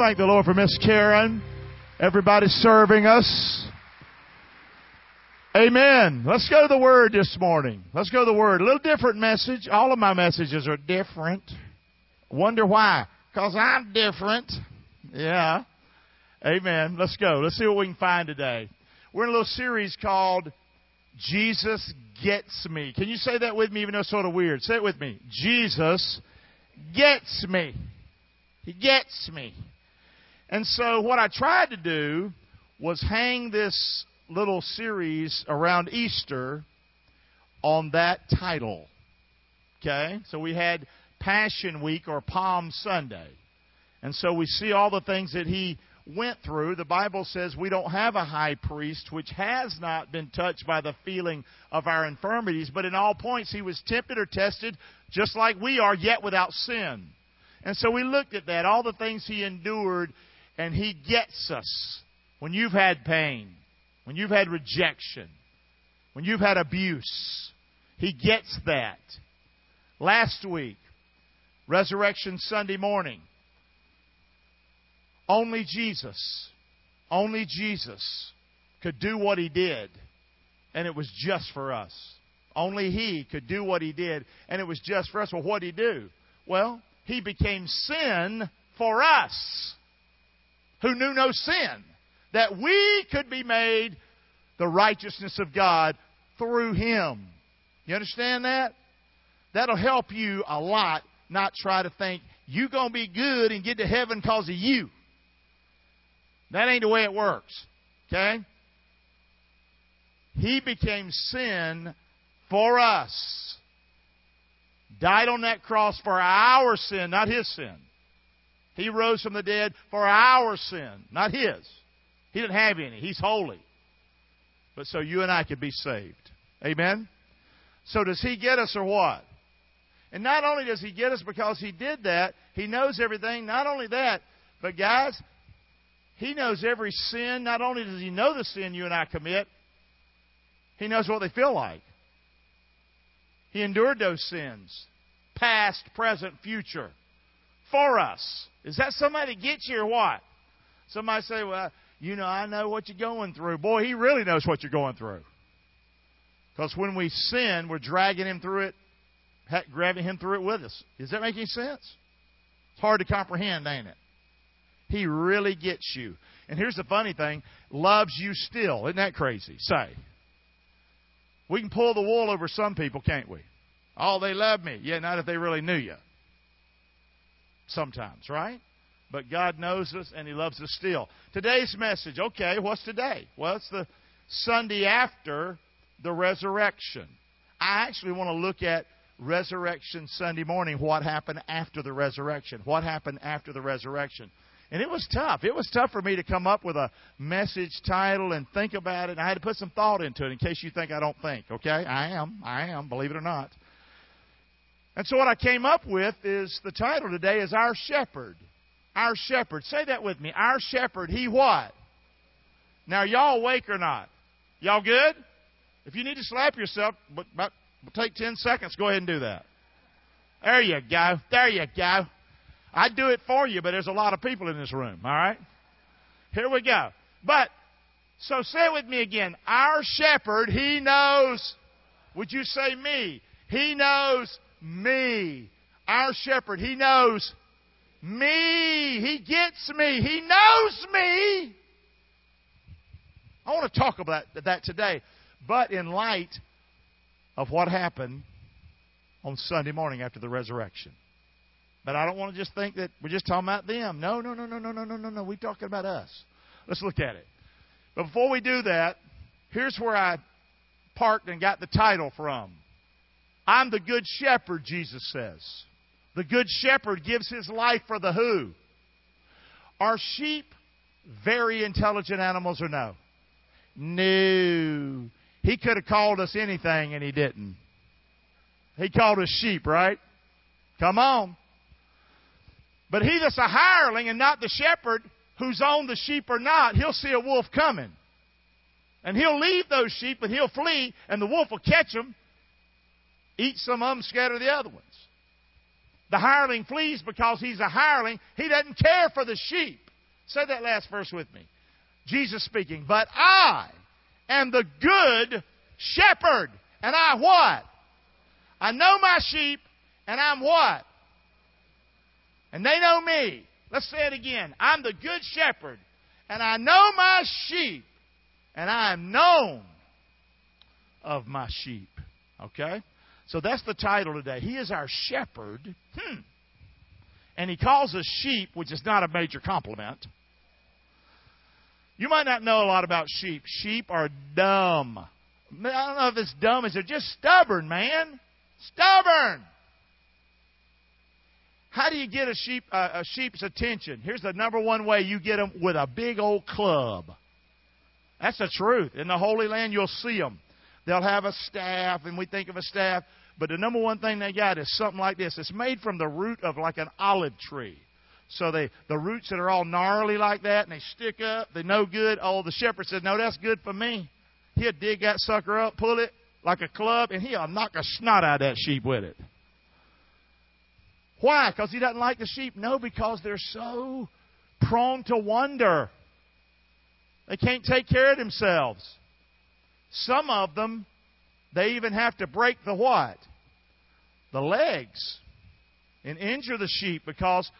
thank the Lord for Miss Karen. Everybody serving us. Amen. Let's go to the Word this morning. Let's go to the Word. A little different message. All of my messages are different. Wonder why? Because I'm different. Yeah. Amen. Let's go. Let's see what we can find today. We're in a little series called Jesus Gets Me. Can you say that with me even though it's sort of weird? Say it with me. Jesus gets me. He gets me. And so what I tried to do was hang this little series around Easter on that title. Okay? So we had Passion Week or Palm Sunday. And so we see all the things that he went through. The Bible says we don't have a high priest which has not been touched by the feeling of our infirmities, but in all points he was tempted or tested just like we are, yet without sin. And so we looked at that, all the things he endured, and he gets us. When you've had pain, when you've had rejection, when you've had abuse, he gets that. Last week, Resurrection Sunday morning, only Jesus, only Jesus could do what he did, and it was just for us. Only he could do what he did, and it was just for us. Well, what did he do? Well, he became sin for us who knew no sin, that we could be made the righteousness of God through him. You understand that? That'll help you a lot not try to think you're going to be good and get to heaven because of you. That ain't the way it works. Okay? He became sin for us died on that cross for our sin, not his sin. He rose from the dead for our sin, not his. He didn't have any. He's holy. But so you and I could be saved. Amen? So does he get us or what? And not only does he get us because he did that, he knows everything. Not only that, but guys, he knows every sin. Not only does he know the sin you and I commit, he knows what they feel like. He endured those sins past, present, future for us. Is that somebody to get you or what? Somebody say, well, you know, I know what you're going through. Boy, he really knows what you're going through. Because when we sin, we're dragging him through it, grabbing him through it with us. Does that make any sense? It's hard to comprehend, ain't it? He really gets you. And here's the funny thing loves you still. Isn't that crazy? Say. We can pull the wool over some people, can't we? Oh, they love me. Yeah, not if they really knew you. Sometimes, right? But God knows us and He loves us still. Today's message, okay, what's today? Well, it's the Sunday after the resurrection. I actually want to look at resurrection Sunday morning, what happened after the resurrection. What happened after the resurrection? And it was tough. It was tough for me to come up with a message title and think about it. I had to put some thought into it in case you think I don't think, okay? I am. I am, believe it or not. And so what I came up with is the title today is Our Shepherd. Our Shepherd. Say that with me. Our Shepherd. He what? Now, y'all awake or not? Y'all good? If you need to slap yourself, but, but take 10 seconds, go ahead and do that. There you go. There you go. I'd do it for you, but there's a lot of people in this room, all right? Here we go. But, so say it with me again. Our shepherd, he knows. Would you say me? He knows me. Our shepherd, he knows me. He gets me. He knows me. I want to talk about that today, but in light of what happened on Sunday morning after the resurrection. But I don't want to just think that we're just talking about them. No, no, no, no, no, no, no, no, no. We're talking about us. Let's look at it. But before we do that, here's where I parked and got the title from. I'm the good shepherd, Jesus says. The good shepherd gives his life for the who. Are sheep very intelligent animals or no? No. He could have called us anything and he didn't. He called us sheep, right? Come on. But he that's a hireling and not the shepherd, who's on the sheep or not, he'll see a wolf coming. And he'll leave those sheep and he'll flee, and the wolf will catch them Eat some of them, scatter the other ones. The hireling flees because he's a hireling. He doesn't care for the sheep. Say that last verse with me. Jesus speaking, but I am the good shepherd. And I what? I know my sheep, and I'm what? And they know me. Let's say it again. I'm the good shepherd, and I know my sheep, and I am known of my sheep. Okay? So that's the title today. He is our shepherd. Hmm. And he calls us sheep, which is not a major compliment. You might not know a lot about sheep. Sheep are dumb. I don't know if it's dumb is they're just stubborn, man. Stubborn. How do you get a sheep uh, a sheep's attention? Here's the number one way you get them with a big old club. That's the truth. In the Holy Land, you'll see them. They'll have a staff, and we think of a staff, but the number one thing they got is something like this. It's made from the root of like an olive tree. So they the roots that are all gnarly like that, and they stick up. They're no good. Oh, the shepherd says, "No, that's good for me." He'll dig that sucker up, pull it like a club, and he'll knock a snot out of that sheep with it. Why? Because he doesn't like the sheep? No, because they're so prone to wonder. They can't take care of themselves. Some of them, they even have to break the what? The legs and injure the sheep because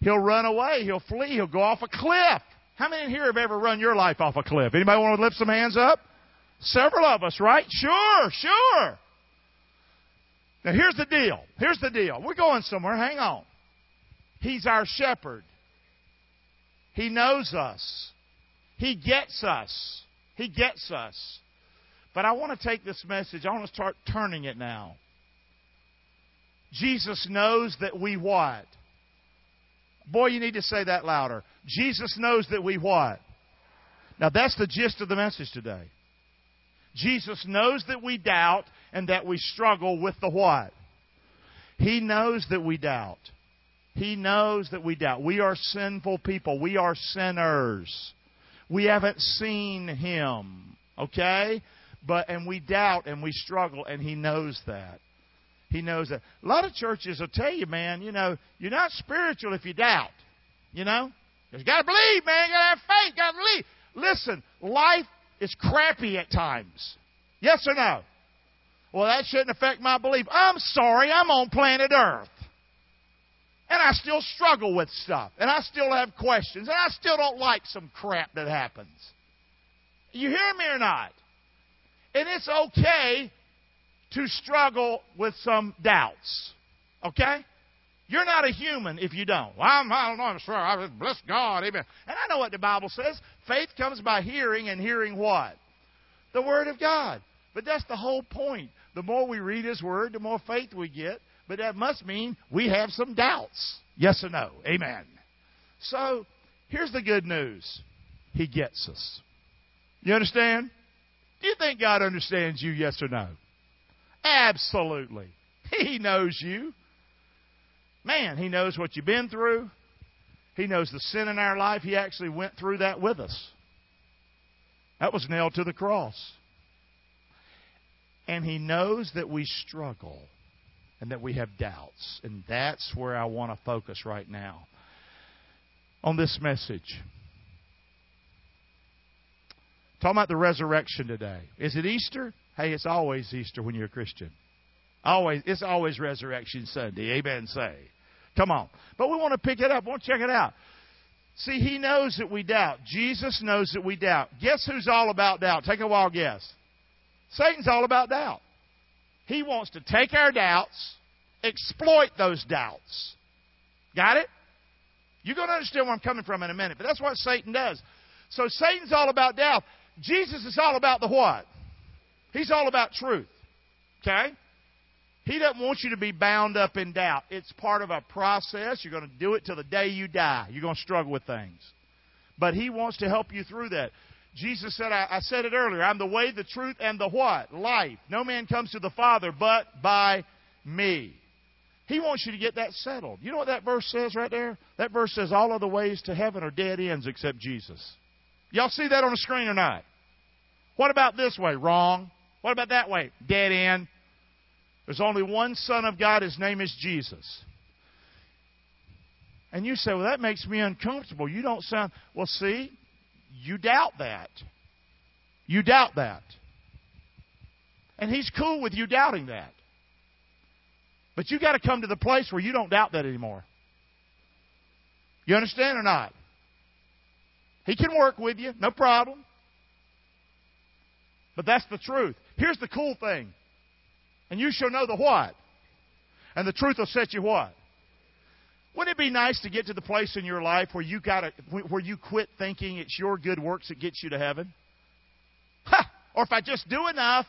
he'll run away, he'll flee, he'll go off a cliff. How many in here have ever run your life off a cliff? Anybody want to lift some hands up? Several of us, right? Sure, sure. Now, here's the deal. Here's the deal. We're going somewhere. Hang on. He's our shepherd. He knows us. He gets us. He gets us. But I want to take this message, I want to start turning it now. Jesus knows that we what? Boy, you need to say that louder. Jesus knows that we what? Now, that's the gist of the message today. Jesus knows that we doubt and that we struggle with the what? He knows that we doubt. He knows that we doubt. We are sinful people. We are sinners. We haven't seen Him. Okay? But, and we doubt and we struggle, and He knows that. He knows that. A lot of churches will tell you, man, you know, you're not spiritual if you doubt. You know? You got to believe, man. You got to have faith. you got to believe. Listen, life is crappy at times. Yes or no? Well, that shouldn't affect my belief. I'm sorry, I'm on planet Earth. And I still struggle with stuff. And I still have questions. And I still don't like some crap that happens. You hear me or not? And it's okay to struggle with some doubts. Okay? You're not a human if you don't. Well, I'm, I don't know, I'm sure. I bless God. Amen. And I know what the Bible says. Faith comes by hearing, and hearing what? The Word of God. But that's the whole point. The more we read His Word, the more faith we get. But that must mean we have some doubts. Yes or no? Amen. So, here's the good news He gets us. You understand? Do you think God understands you, yes or no? Absolutely. He knows you. Man, He knows what you've been through. He knows the sin in our life. He actually went through that with us. That was nailed to the cross. And He knows that we struggle and that we have doubts. And that's where I want to focus right now on this message. Talking about the resurrection today. Is it Easter? Hey, it's always Easter when you're a Christian. Always, it's always Resurrection Sunday. Amen. Say, come on. But we want to pick it up. We want to check it out. See, He knows that we doubt. Jesus knows that we doubt. Guess who's all about doubt? Take a wild guess. Satan's all about doubt. He wants to take our doubts, exploit those doubts. Got it? You're going to understand where I'm coming from in a minute, but that's what Satan does. So Satan's all about doubt. Jesus is all about the what? He's all about truth. Okay? He doesn't want you to be bound up in doubt. It's part of a process. You're going to do it till the day you die. You're going to struggle with things. But He wants to help you through that. Jesus said, I, I said it earlier, I'm the way, the truth, and the what? Life. No man comes to the Father but by me. He wants you to get that settled. You know what that verse says right there? That verse says all other ways to heaven are dead ends except Jesus. Y'all see that on the screen or not? What about this way? Wrong. What about that way? Dead end. There's only one Son of God. His name is Jesus. And you say, well, that makes me uncomfortable. You don't sound. Well, see, you doubt that. You doubt that. And he's cool with you doubting that. But you got to come to the place where you don't doubt that anymore. You understand or not? He can work with you, no problem. But that's the truth. Here's the cool thing. And you shall know the what. And the truth will set you what? Wouldn't it be nice to get to the place in your life where you got where you quit thinking it's your good works that gets you to heaven? Ha! Or if I just do enough,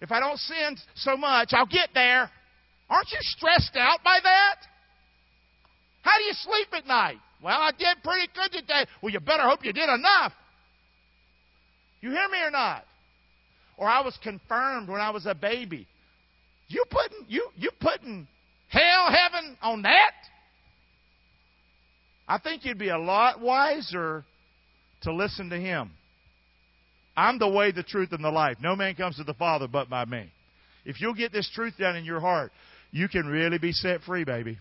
if I don't sin so much, I'll get there. Aren't you stressed out by that? How do you sleep at night? Well, I did pretty good today. Well, you better hope you did enough. You hear me or not? Or I was confirmed when I was a baby. You putting you you putting hell heaven on that? I think you'd be a lot wiser to listen to him. I'm the way, the truth, and the life. No man comes to the Father but by me. If you'll get this truth down in your heart, you can really be set free, baby.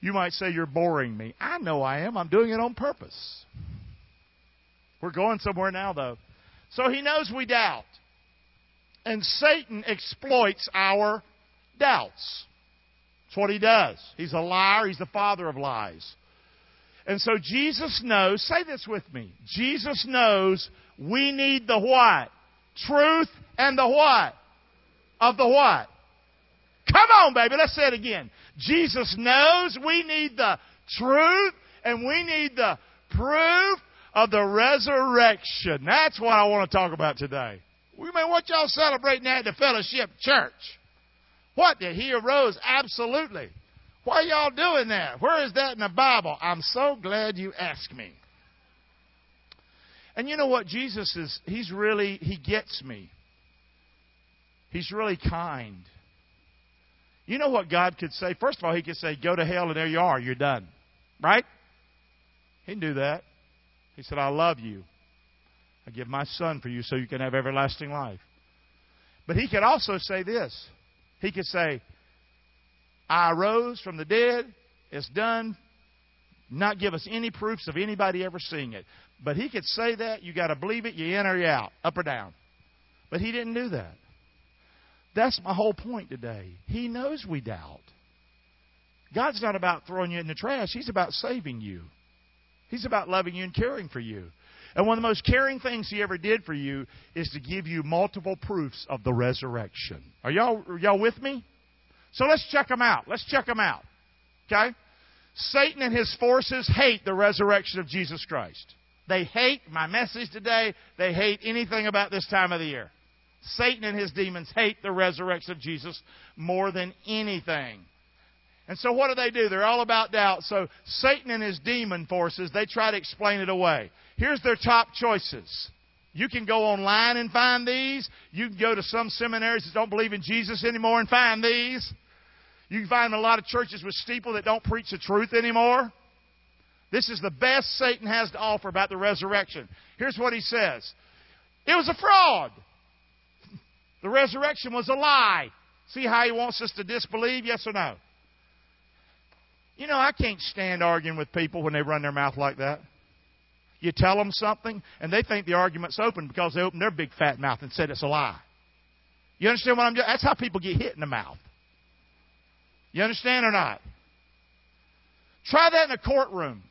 You might say you're boring me. I know I am. I'm doing it on purpose. We're going somewhere now, though. So he knows we doubt. And Satan exploits our doubts. That's what he does. He's a liar. He's the father of lies. And so Jesus knows, say this with me. Jesus knows we need the what? Truth and the what? Of the what? Come on, baby. Let's say it again. Jesus knows we need the truth and we need the proof of the resurrection. That's what I want to talk about today. We may what y'all celebrating at the fellowship church. What that he arose? Absolutely. Why y'all doing that? Where is that in the Bible? I'm so glad you asked me. And you know what? Jesus is, he's really, he gets me. He's really kind. You know what God could say? First of all, he could say, Go to hell and there you are, you're done. Right? He can do that. He said, I love you. I give my son for you so you can have everlasting life. But he could also say this. He could say, I arose from the dead. It's done. Not give us any proofs of anybody ever seeing it. But he could say that. You got to believe it. You in or you out, up or down. But he didn't do that. That's my whole point today. He knows we doubt. God's not about throwing you in the trash. He's about saving you. He's about loving you and caring for you. And one of the most caring things he ever did for you is to give you multiple proofs of the resurrection. Are y'all, are y'all with me? So let's check them out. Let's check them out. Okay? Satan and his forces hate the resurrection of Jesus Christ. They hate my message today. They hate anything about this time of the year. Satan and his demons hate the resurrection of Jesus more than anything. And so what do they do? They're all about doubt. So Satan and his demon forces, they try to explain it away. Here's their top choices. You can go online and find these. You can go to some seminaries that don't believe in Jesus anymore and find these. You can find a lot of churches with steeple that don't preach the truth anymore. This is the best Satan has to offer about the resurrection. Here's what he says. It was a fraud. The resurrection was a lie. See how he wants us to disbelieve? Yes or no? You know, I can't stand arguing with people when they run their mouth like that. You tell them something, and they think the argument's open because they opened their big fat mouth and said it's a lie. You understand what I'm doing? That's how people get hit in the mouth. You understand or not? Try that in a courtroom.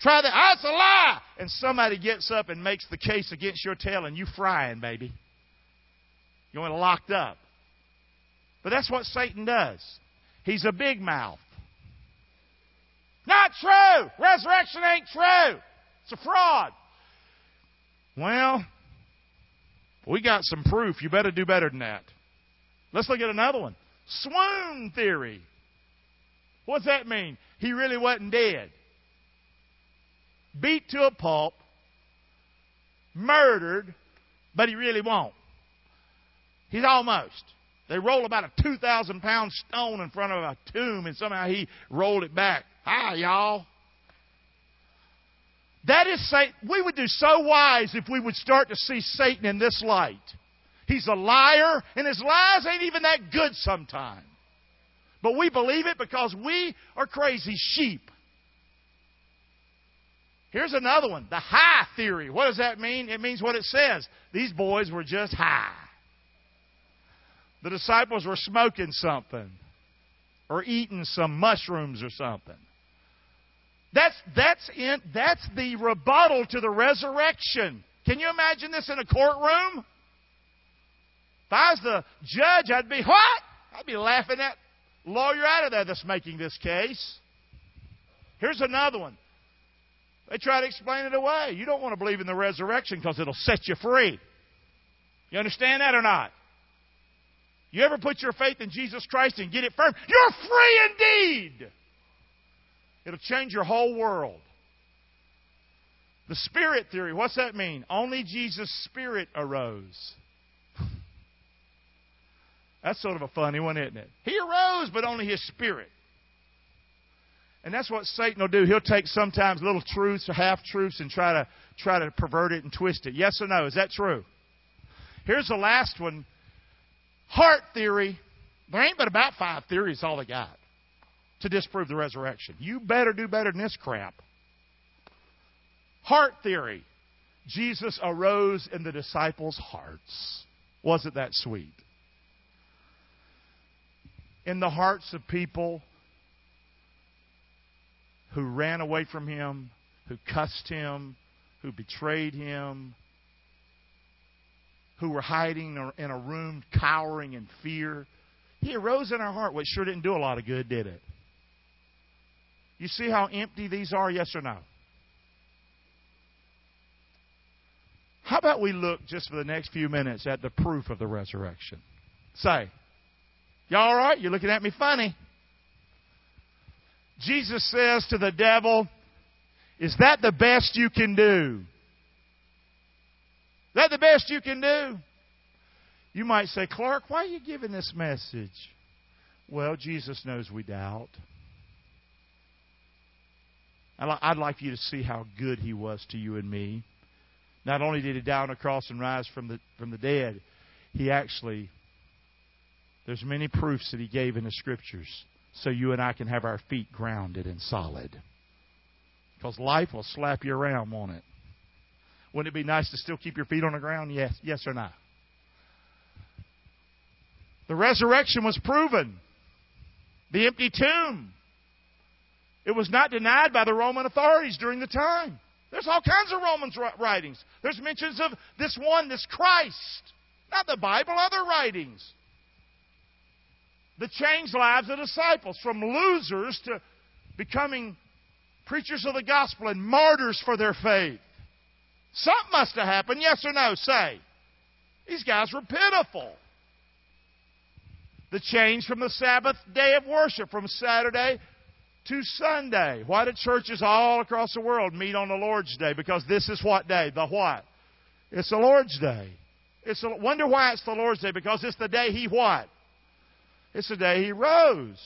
Try that. Oh, it's a lie. And somebody gets up and makes the case against your tail, and you frying, baby. You're going locked up. But that's what Satan does. He's a big mouth. Not true. Resurrection ain't true. It's a fraud. Well, we got some proof. You better do better than that. Let's look at another one. Swoon theory. What's that mean? He really wasn't dead. Beat to a pulp, murdered, but he really won't. He's almost. They roll about a 2,000 pound stone in front of a tomb, and somehow he rolled it back. Hi, y'all. That is. We would do so wise if we would start to see Satan in this light. He's a liar, and his lies ain't even that good sometimes. But we believe it because we are crazy sheep. Here's another one the high theory. What does that mean? It means what it says. These boys were just high. The disciples were smoking something or eating some mushrooms or something. That's, that's, in, that's the rebuttal to the resurrection. Can you imagine this in a courtroom? If I was the judge, I'd be, what? I'd be laughing at lawyer out of there that's making this case. Here's another one. They try to explain it away. You don't want to believe in the resurrection because it'll set you free. You understand that or not? You ever put your faith in Jesus Christ and get it firm? You're free indeed. It'll change your whole world. The spirit theory, what's that mean? Only Jesus' spirit arose. That's sort of a funny one, isn't it? He arose, but only his spirit. And that's what Satan will do. He'll take sometimes little truths or half truths and try to try to pervert it and twist it. Yes or no? Is that true? Here's the last one. Heart theory. There ain't but about five theories all they got to disprove the resurrection. You better do better than this crap. Heart theory. Jesus arose in the disciples' hearts. Wasn't that sweet? In the hearts of people who ran away from him, who cussed him, who betrayed him, who were hiding in a room, cowering in fear. He arose in our heart, which sure didn't do a lot of good, did it? You see how empty these are, yes or no? How about we look just for the next few minutes at the proof of the resurrection? Say, y'all all right? You're looking at me funny. Jesus says to the devil, Is that the best you can do? Is that the best you can do? You might say, Clark, why are you giving this message? Well, Jesus knows we doubt. I'd like you to see how good he was to you and me. Not only did he die on the cross and rise from the, from the dead, he actually, there's many proofs that he gave in the scriptures so you and I can have our feet grounded and solid. Because life will slap you around, won't it? Wouldn't it be nice to still keep your feet on the ground? Yes, yes or no? The resurrection was proven. The empty tomb. It was not denied by the Roman authorities during the time. There's all kinds of Romans writings. There's mentions of this one, this Christ. Not the Bible, other writings that changed lives of disciples from losers to becoming preachers of the gospel and martyrs for their faith. Something must have happened, yes or no? Say. These guys were pitiful. The change from the Sabbath day of worship, from Saturday to Sunday. Why do churches all across the world meet on the Lord's Day? Because this is what day? The what? It's the Lord's Day. It's a, wonder why it's the Lord's Day? Because it's the day He what? It's the day He rose.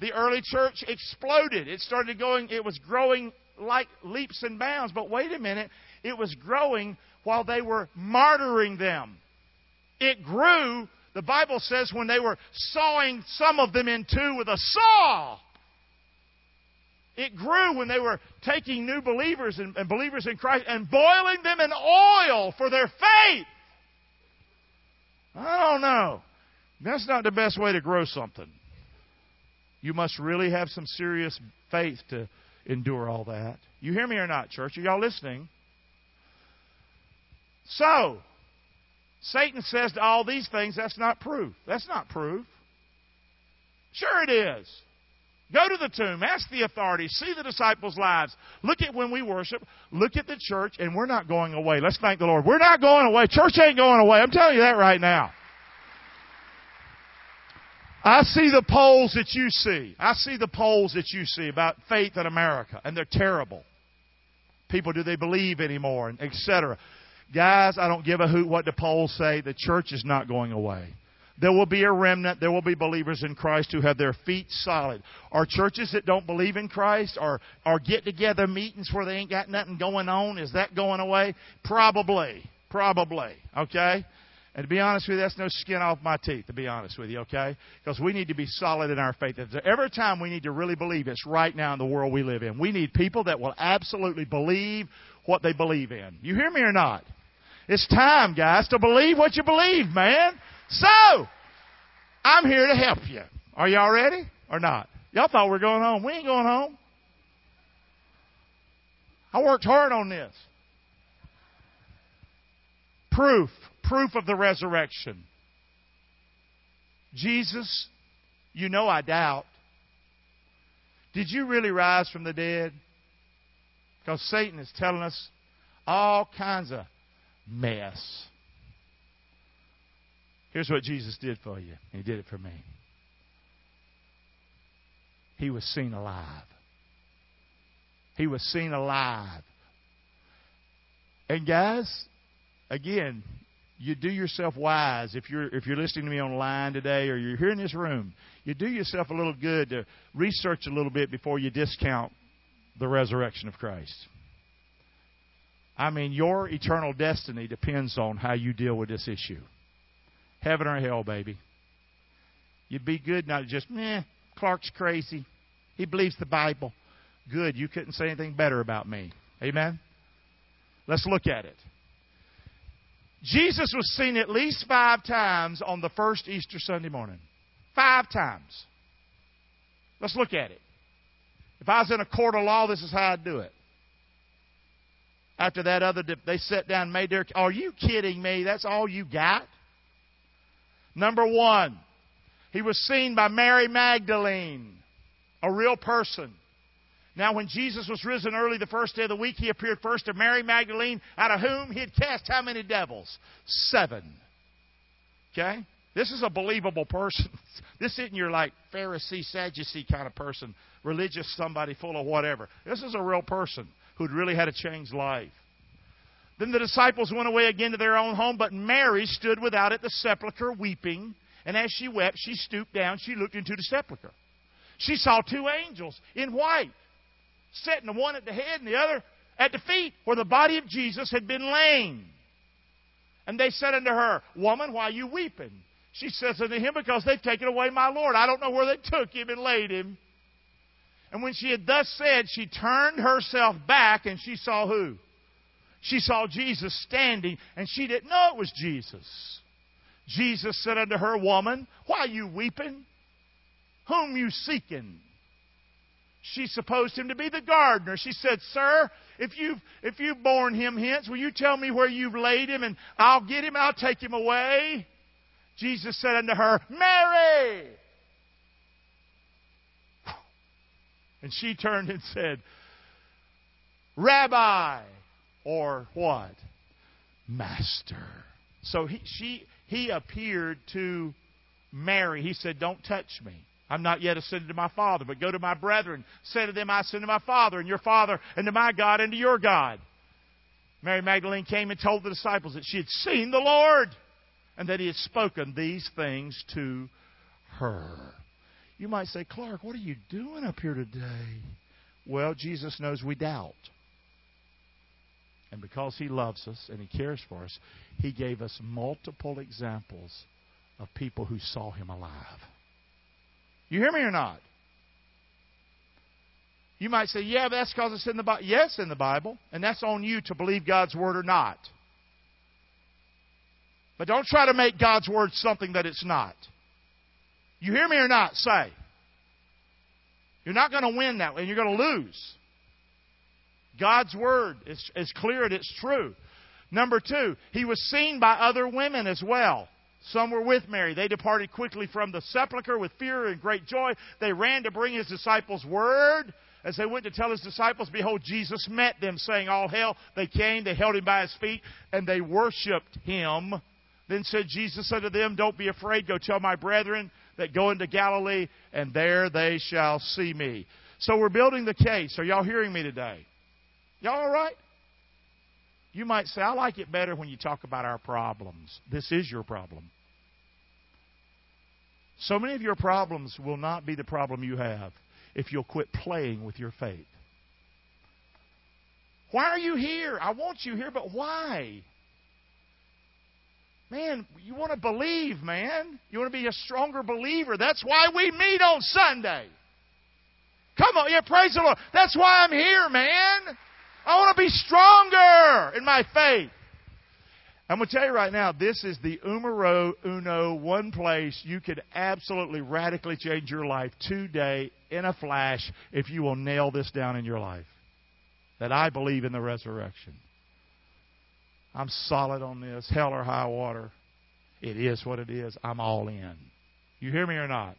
The early church exploded. It started going, it was growing like leaps and bounds. But wait a minute, it was growing while they were martyring them. It grew the Bible says when they were sawing some of them in two with a saw. It grew when they were taking new believers and, and believers in Christ and boiling them in oil for their faith. I don't know. That's not the best way to grow something. You must really have some serious faith to endure all that. You hear me or not, church? Are y'all listening? So, Satan says to all these things, that's not proof. That's not proof. Sure it is. Go to the tomb, ask the authorities, see the disciples' lives. Look at when we worship, look at the church, and we're not going away. Let's thank the Lord. We're not going away. Church ain't going away. I'm telling you that right now. I see the polls that you see. I see the polls that you see about faith in America, and they're terrible. People, do they believe anymore, and etc. Guys, I don't give a hoot what the polls say. The church is not going away. There will be a remnant. There will be believers in Christ who have their feet solid. Are churches that don't believe in Christ or, or get together meetings where they ain't got nothing going on? Is that going away? Probably. Probably. Okay? And to be honest with you, that's no skin off my teeth, to be honest with you, okay? Because we need to be solid in our faith. Every time we need to really believe it's right now in the world we live in. We need people that will absolutely believe what they believe in. You hear me or not? It's time, guys, to believe what you believe, man. So, I'm here to help you. Are y'all ready or not? Y'all thought we were going home. We ain't going home. I worked hard on this. Proof proof of the resurrection. Jesus, you know I doubt. Did you really rise from the dead? Because Satan is telling us all kinds of mess. Here's what Jesus did for you. He did it for me. He was seen alive. He was seen alive. And guys, again, you do yourself wise if you're if you're listening to me online today or you're here in this room you do yourself a little good to research a little bit before you discount the resurrection of christ i mean your eternal destiny depends on how you deal with this issue heaven or hell baby you'd be good not just meh clark's crazy he believes the bible good you couldn't say anything better about me amen let's look at it Jesus was seen at least five times on the first Easter Sunday morning. Five times. Let's look at it. If I was in a court of law, this is how I'd do it. After that other, they sat down made their. Are you kidding me? That's all you got? Number one, he was seen by Mary Magdalene, a real person. Now, when Jesus was risen early the first day of the week, he appeared first to Mary Magdalene, out of whom he had cast how many devils? Seven. Okay? This is a believable person. This isn't your like Pharisee, Sadducee kind of person, religious somebody full of whatever. This is a real person who'd really had a changed life. Then the disciples went away again to their own home, but Mary stood without at the sepulchre weeping. And as she wept, she stooped down, she looked into the sepulchre. She saw two angels in white sitting, the one at the head and the other at the feet, where the body of Jesus had been laying. And they said unto her, Woman, why are you weeping? She says unto him, Because they've taken away my Lord. I don't know where they took him and laid him. And when she had thus said, she turned herself back and she saw who? She saw Jesus standing, and she didn't know it was Jesus. Jesus said unto her, Woman, why are you weeping? Whom you seeking? She supposed him to be the gardener. She said, Sir, if you've, if you've borne him hence, will you tell me where you've laid him, and I'll get him, I'll take him away? Jesus said unto her, Mary! And she turned and said, Rabbi, or what? Master. So he, she, he appeared to Mary. He said, Don't touch me. I'm not yet ascended to my Father, but go to my brethren. Say to them, I ascend to my Father and your Father, and to my God and to your God. Mary Magdalene came and told the disciples that she had seen the Lord and that he had spoken these things to her. You might say, Clark, what are you doing up here today? Well, Jesus knows we doubt. And because he loves us and he cares for us, he gave us multiple examples of people who saw him alive. You hear me or not? You might say, yeah, that's because it's in the Bible. Yes, in the Bible. And that's on you to believe God's Word or not. But don't try to make God's Word something that it's not. You hear me or not? Say. You're not going to win that way, and you're going to lose. God's Word is, is clear and it's true. Number two, he was seen by other women as well. Some were with Mary. They departed quickly from the sepulchre with fear and great joy. They ran to bring his disciples word. As they went to tell his disciples, behold, Jesus met them, saying, All hail. They came, they held him by his feet, and they worshiped him. Then said Jesus unto them, Don't be afraid. Go tell my brethren that go into Galilee, and there they shall see me. So we're building the case. Are y'all hearing me today? Y'all all right? You might say, I like it better when you talk about our problems. This is your problem. So many of your problems will not be the problem you have if you'll quit playing with your faith. Why are you here? I want you here, but why? Man, you want to believe, man. You want to be a stronger believer. That's why we meet on Sunday. Come on, yeah, praise the Lord. That's why I'm here, man. I want to be stronger in my faith. I'm going to tell you right now, this is the Umaro uno, one place you could absolutely radically change your life today in a flash if you will nail this down in your life. That I believe in the resurrection. I'm solid on this, hell or high water. It is what it is. I'm all in. You hear me or not?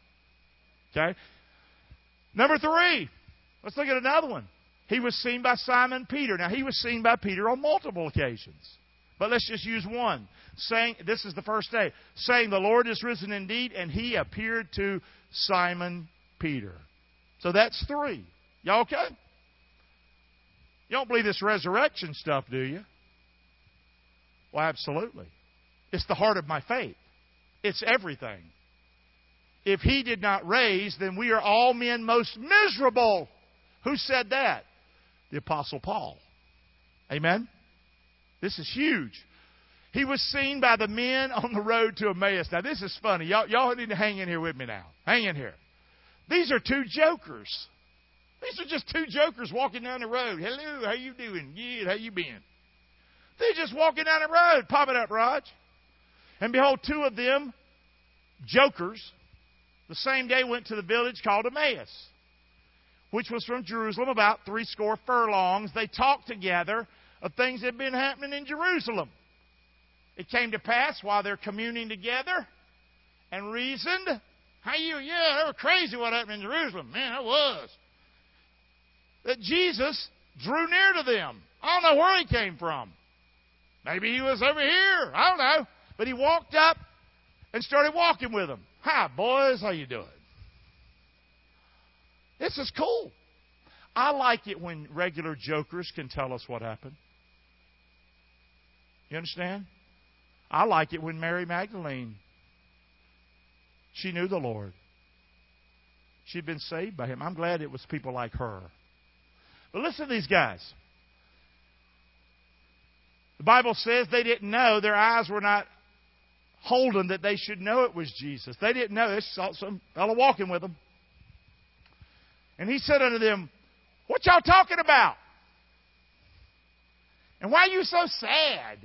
Okay? Number three, let's look at another one. He was seen by Simon Peter. Now, he was seen by Peter on multiple occasions. But let's just use one. Saying, this is the first day, saying, The Lord is risen indeed, and he appeared to Simon Peter. So that's three. Y'all okay? You don't believe this resurrection stuff, do you? Well, absolutely. It's the heart of my faith, it's everything. If he did not raise, then we are all men most miserable. Who said that? The Apostle Paul. Amen? This is huge. He was seen by the men on the road to Emmaus. Now, this is funny. Y'all, y'all need to hang in here with me now. Hang in here. These are two jokers. These are just two jokers walking down the road. Hello, how you doing? Good, how you been? They're just walking down the road. Pop it up, Raj. And behold, two of them, jokers, the same day went to the village called Emmaus, which was from Jerusalem about three score furlongs. They talked together of things that had been happening in Jerusalem. It came to pass while they're communing together and reasoned. How you? Yeah, they were crazy what happened in Jerusalem. Man, it was. That Jesus drew near to them. I don't know where he came from. Maybe he was over here. I don't know. But he walked up and started walking with them. Hi, boys. How you doing? This is cool. I like it when regular jokers can tell us what happened. You understand? I like it when Mary Magdalene, she knew the Lord. She'd been saved by him. I'm glad it was people like her. But listen to these guys. The Bible says they didn't know, their eyes were not holding that they should know it was Jesus. They didn't know. They saw some fellow walking with them. And he said unto them, What y'all talking about? And why are you so sad?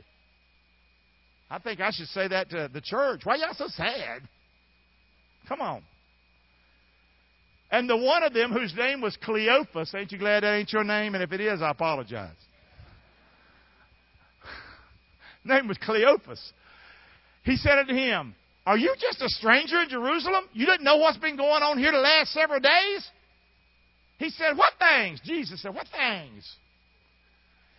I think I should say that to the church. Why y'all so sad? Come on. And the one of them whose name was Cleophas, ain't you glad that ain't your name? And if it is, I apologize. Name was Cleophas. He said unto him, Are you just a stranger in Jerusalem? You didn't know what's been going on here the last several days? He said, What things? Jesus said, What things?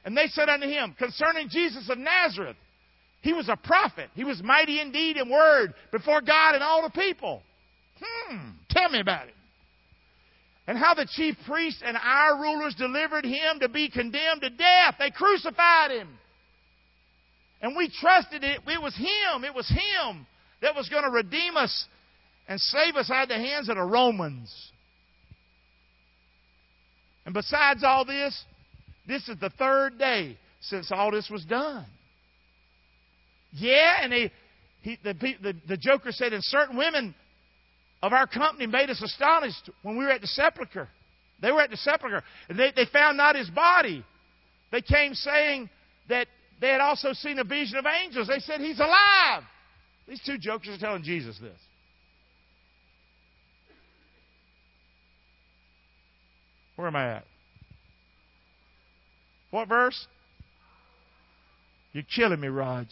And they said unto him, Concerning Jesus of Nazareth, he was a prophet. He was mighty indeed in word before God and all the people. Hmm, tell me about it. And how the chief priests and our rulers delivered him to be condemned to death. They crucified him. And we trusted it. It was him. It was him that was going to redeem us and save us out of the hands of the Romans. And besides all this, this is the third day since all this was done. Yeah, and he, he, the, the, the joker said, and certain women of our company made us astonished when we were at the sepulchre. They were at the sepulchre, and they, they found not his body. They came saying that they had also seen a vision of angels. They said, He's alive. These two jokers are telling Jesus this. Where am I at? What verse? You're killing me, Raj.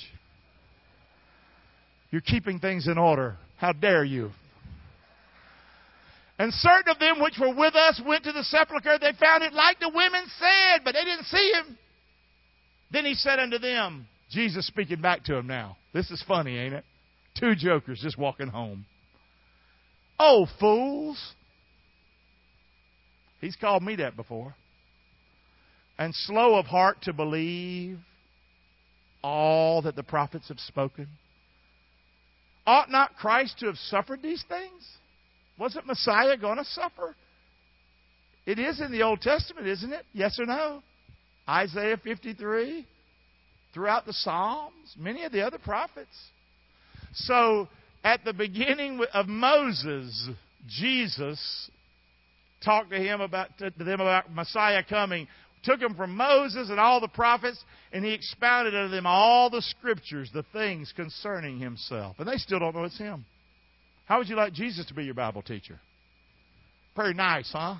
You're keeping things in order. How dare you? And certain of them which were with us went to the sepulchre. They found it like the women said, but they didn't see him. Then he said unto them, Jesus speaking back to him now. This is funny, ain't it? Two jokers just walking home. Oh, fools. He's called me that before. And slow of heart to believe all that the prophets have spoken. Ought not Christ to have suffered these things? Wasn't Messiah going to suffer? It is in the Old Testament, isn't it? Yes or no? Isaiah 53, throughout the Psalms, many of the other prophets. So, at the beginning of Moses, Jesus talked to him about to them about Messiah coming. Took him from Moses and all the prophets, and he expounded unto them all the scriptures, the things concerning himself. And they still don't know it's him. How would you like Jesus to be your Bible teacher? Pretty nice, huh?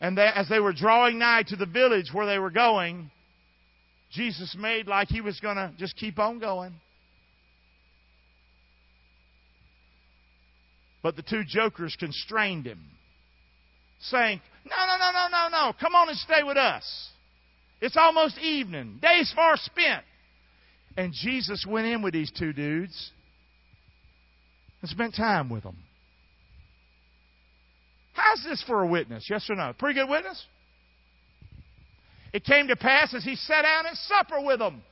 And they, as they were drawing nigh to the village where they were going, Jesus made like he was going to just keep on going. But the two jokers constrained him, saying, No, no, no, no, no, no. Come on and stay with us. It's almost evening. Day's far spent. And Jesus went in with these two dudes and spent time with them. How's this for a witness? Yes or no? Pretty good witness? It came to pass as he sat down at supper with them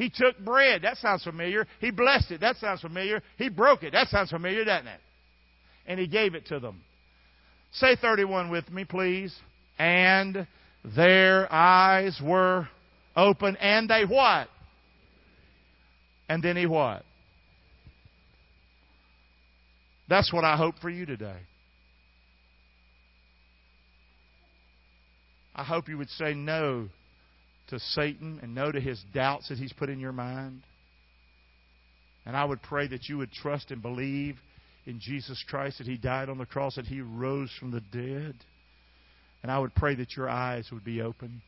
he took bread. That sounds familiar. He blessed it. That sounds familiar. He broke it. That sounds familiar, doesn't it? And he gave it to them. Say 31 with me, please. And their eyes were open, and they what? And then he what? That's what I hope for you today. I hope you would say no to Satan and no to his doubts that he's put in your mind. And I would pray that you would trust and believe in Jesus Christ, that he died on the cross, that he rose from the dead. And I would pray that your eyes would be open.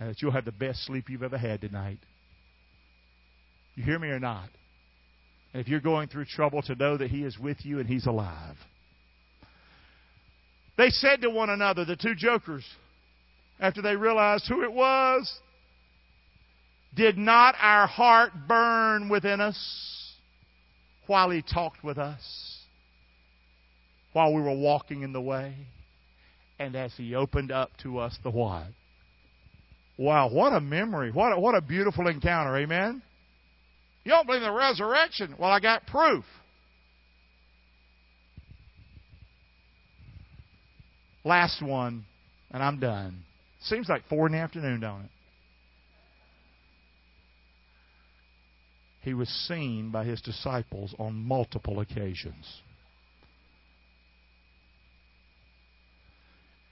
And that you'll have the best sleep you've ever had tonight. You hear me or not? And if you're going through trouble, to know that He is with you and He's alive. They said to one another, the two jokers, after they realized who it was, did not our heart burn within us while he talked with us, while we were walking in the way, and as he opened up to us the what? Wow, what a memory. What a, what a beautiful encounter. Amen? You don't believe in the resurrection? Well, I got proof. Last one, and I'm done. Seems like four in the afternoon, don't it? He was seen by his disciples on multiple occasions.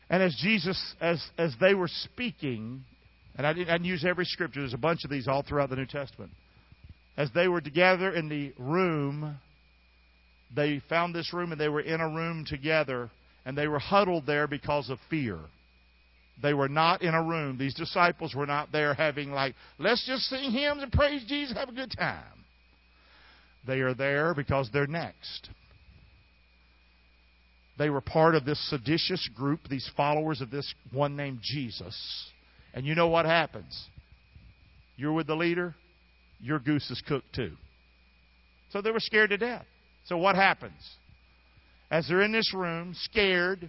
And as Jesus, as, as they were speaking, and I didn't, I didn't use every scripture, there's a bunch of these all throughout the New Testament. As they were together in the room, they found this room and they were in a room together, and they were huddled there because of fear. They were not in a room. These disciples were not there having, like, let's just sing hymns and praise Jesus, have a good time. They are there because they're next. They were part of this seditious group, these followers of this one named Jesus. And you know what happens? You're with the leader, your goose is cooked too. So they were scared to death. So what happens? As they're in this room, scared,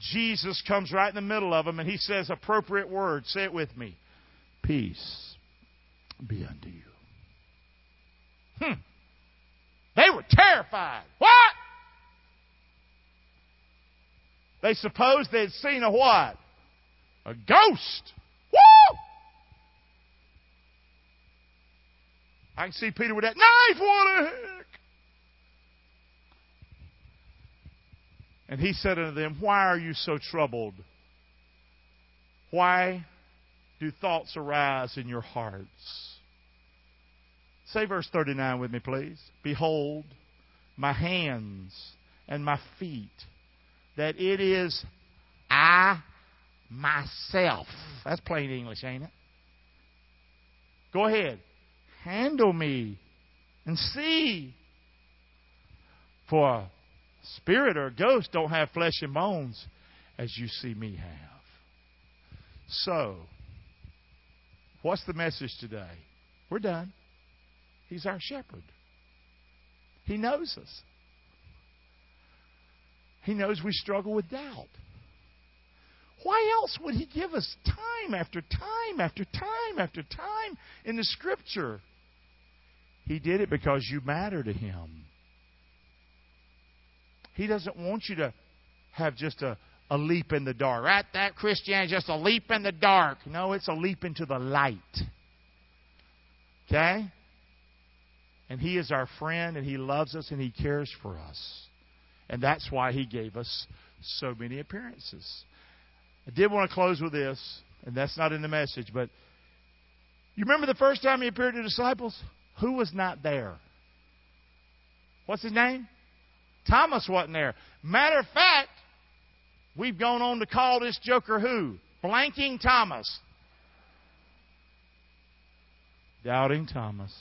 Jesus comes right in the middle of them and he says appropriate words. Say it with me. Peace be unto you. Hmm. They were terrified. What? They supposed they'd seen a what? A ghost. Woo! I can see Peter with that knife. What And he said unto them, Why are you so troubled? Why do thoughts arise in your hearts? Say verse 39 with me, please. Behold, my hands and my feet, that it is I myself. That's plain English, ain't it? Go ahead. Handle me and see. For Spirit or ghost don't have flesh and bones as you see me have. So, what's the message today? We're done. He's our shepherd. He knows us. He knows we struggle with doubt. Why else would He give us time after time after time after time in the Scripture? He did it because you matter to Him. He doesn't want you to have just a, a leap in the dark. Right? That Christianity is just a leap in the dark. No, it's a leap into the light. Okay? And He is our friend, and He loves us, and He cares for us. And that's why He gave us so many appearances. I did want to close with this, and that's not in the message, but you remember the first time He appeared to the disciples? Who was not there? What's his name? Thomas wasn't there. Matter of fact, we've gone on to call this joker who? Blanking Thomas. Doubting Thomas.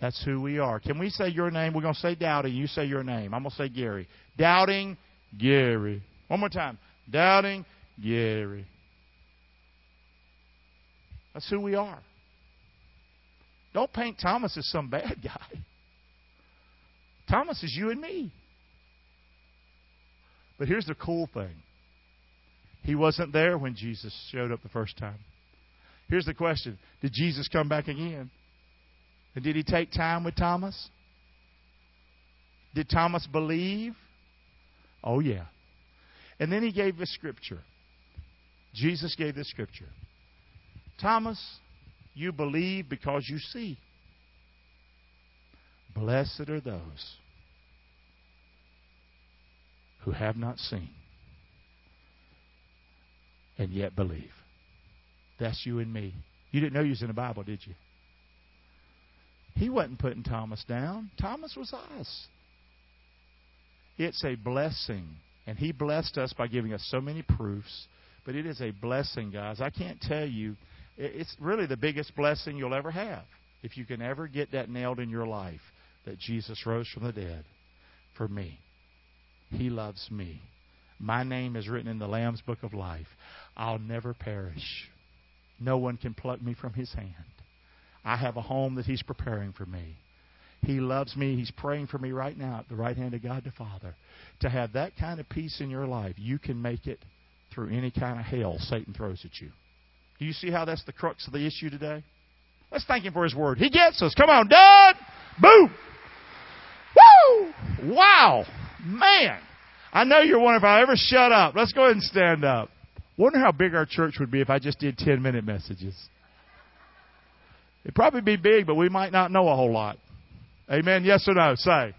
That's who we are. Can we say your name? We're going to say doubting. You say your name. I'm going to say Garry. Doubting Garry. One more time. Doubting Garry. That's who we are. Don't paint Thomas as some bad guy. Thomas is you and me. But here's the cool thing he wasn't there when Jesus showed up the first time. Here's the question Did Jesus come back again? And did he take time with Thomas? Did Thomas believe? Oh, yeah. And then he gave the scripture. Jesus gave the scripture. Thomas, you believe because you see. Blessed are those who have not seen and yet believe. That's you and me. You didn't know you was in the Bible, did you? He wasn't putting Thomas down. Thomas was us. It's a blessing. And he blessed us by giving us so many proofs. But it is a blessing, guys. I can't tell you. It's really the biggest blessing you'll ever have. If you can ever get that nailed in your life that Jesus rose from the dead for me. He loves me. My name is written in the Lamb's book of life. I'll never perish. No one can pluck me from his hand. I have a home that he's preparing for me. He loves me. He's praying for me right now at the right hand of God the Father. To have that kind of peace in your life, you can make it through any kind of hell Satan throws at you. Do you see how that's the crux of the issue today? Let's thank him for his word. He gets us. Come on, Doug. Boom. Woo! Wow. Man. I know you're wondering if I ever shut up. Let's go ahead and stand up. Wonder how big our church would be if I just did 10 minute messages. It'd probably be big, but we might not know a whole lot. Amen. Yes or no? Say.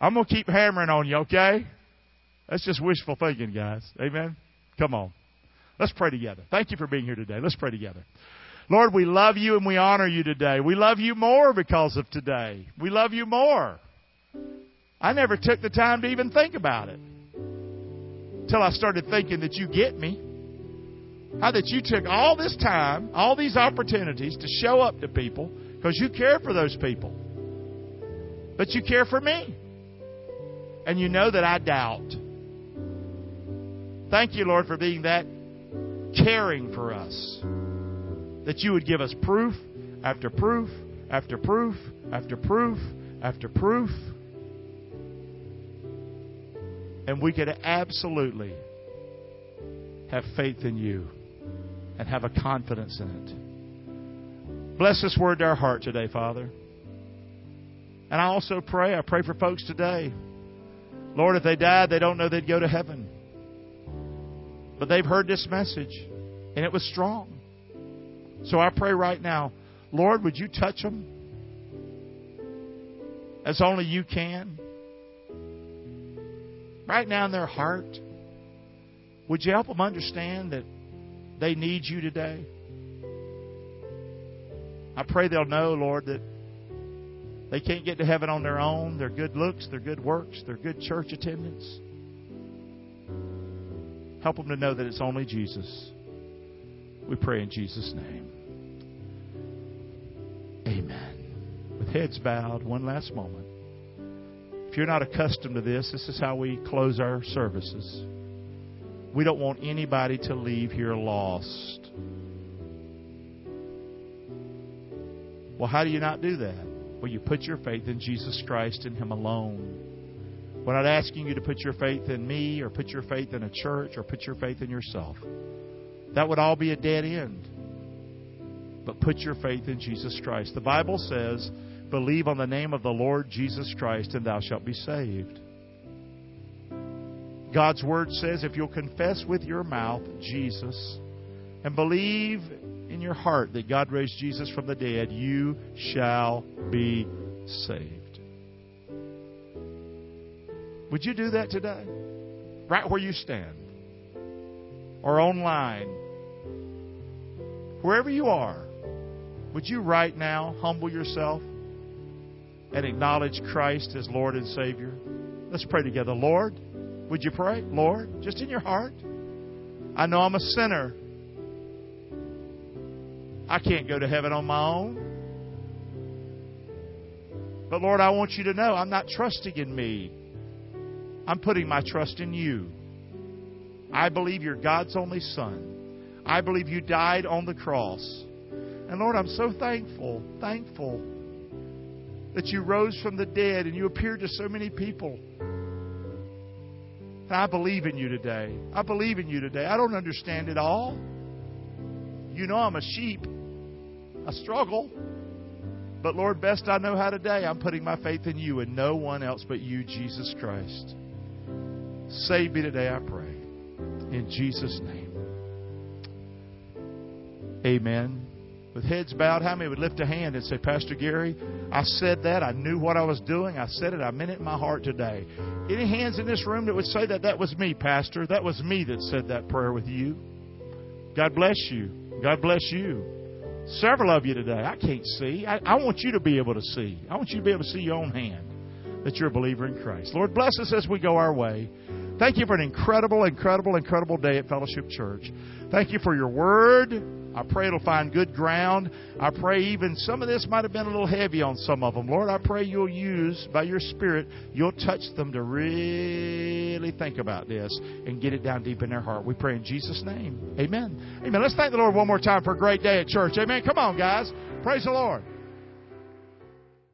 I'm going to keep hammering on you, okay? That's just wishful thinking, guys. Amen. Come on. Let's pray together. Thank you for being here today. Let's pray together. Lord, we love you and we honor you today. We love you more because of today. We love you more. I never took the time to even think about it until I started thinking that you get me. How that you took all this time, all these opportunities to show up to people because you care for those people. But you care for me. And you know that I doubt. Thank you, Lord, for being that caring for us. That you would give us proof after proof after proof after proof after proof. And we could absolutely have faith in you and have a confidence in it. Bless this word to our heart today, Father. And I also pray, I pray for folks today. Lord, if they died, they don't know they'd go to heaven. But they've heard this message, and it was strong. So I pray right now, Lord, would you touch them as only you can? Right now in their heart, would you help them understand that they need you today? I pray they'll know, Lord, that they can't get to heaven on their own. Their good looks, their good works, their good church attendance. Help them to know that it's only Jesus. We pray in Jesus' name. Amen. With heads bowed, one last moment. If you're not accustomed to this, this is how we close our services. We don't want anybody to leave here lost. Well, how do you not do that? Well, you put your faith in Jesus Christ and Him alone. We're not asking you to put your faith in me or put your faith in a church or put your faith in yourself. That would all be a dead end. But put your faith in Jesus Christ. The Bible says, Believe on the name of the Lord Jesus Christ and thou shalt be saved. God's Word says if you'll confess with your mouth Jesus and believe in your heart that God raised Jesus from the dead, you shall be saved. Would you do that today? Right where you stand. Or online. Wherever you are. Would you right now humble yourself and acknowledge Christ as Lord and Savior? Let's pray together. Lord, would you pray? Lord, just in your heart. I know I'm a sinner. I can't go to heaven on my own. But Lord, I want you to know I'm not trusting in me. I'm putting my trust in you. I believe you're God's only Son. I believe you died on the cross. And Lord, I'm so thankful, thankful that you rose from the dead and you appeared to so many people. And I believe in you today. I believe in you today. I don't understand it all. You know I'm a sheep. I struggle. But Lord, best I know how today, I'm putting my faith in you and no one else but you, Jesus Christ. Save me today, I pray. In Jesus' name. Amen. With heads bowed, how many would lift a hand and say, Pastor Garry, I said that. I knew what I was doing. I said it. I meant it in my heart today. Any hands in this room that would say that? That was me, Pastor. That was me that said that prayer with you. God bless you. God bless you. Several of you today. I can't see. I, I want you to be able to see. I want you to be able to see your own hand that you're a believer in Christ. Lord, bless us as we go our way. Thank you for an incredible, incredible, incredible day at Fellowship Church. Thank you for your word. I pray it'll find good ground. I pray even some of this might have been a little heavy on some of them. Lord, I pray you'll use, by your Spirit, you'll touch them to really think about this and get it down deep in their heart. We pray in Jesus' name. Amen. Amen. Let's thank the Lord one more time for a great day at church. Amen. Come on, guys. Praise the Lord.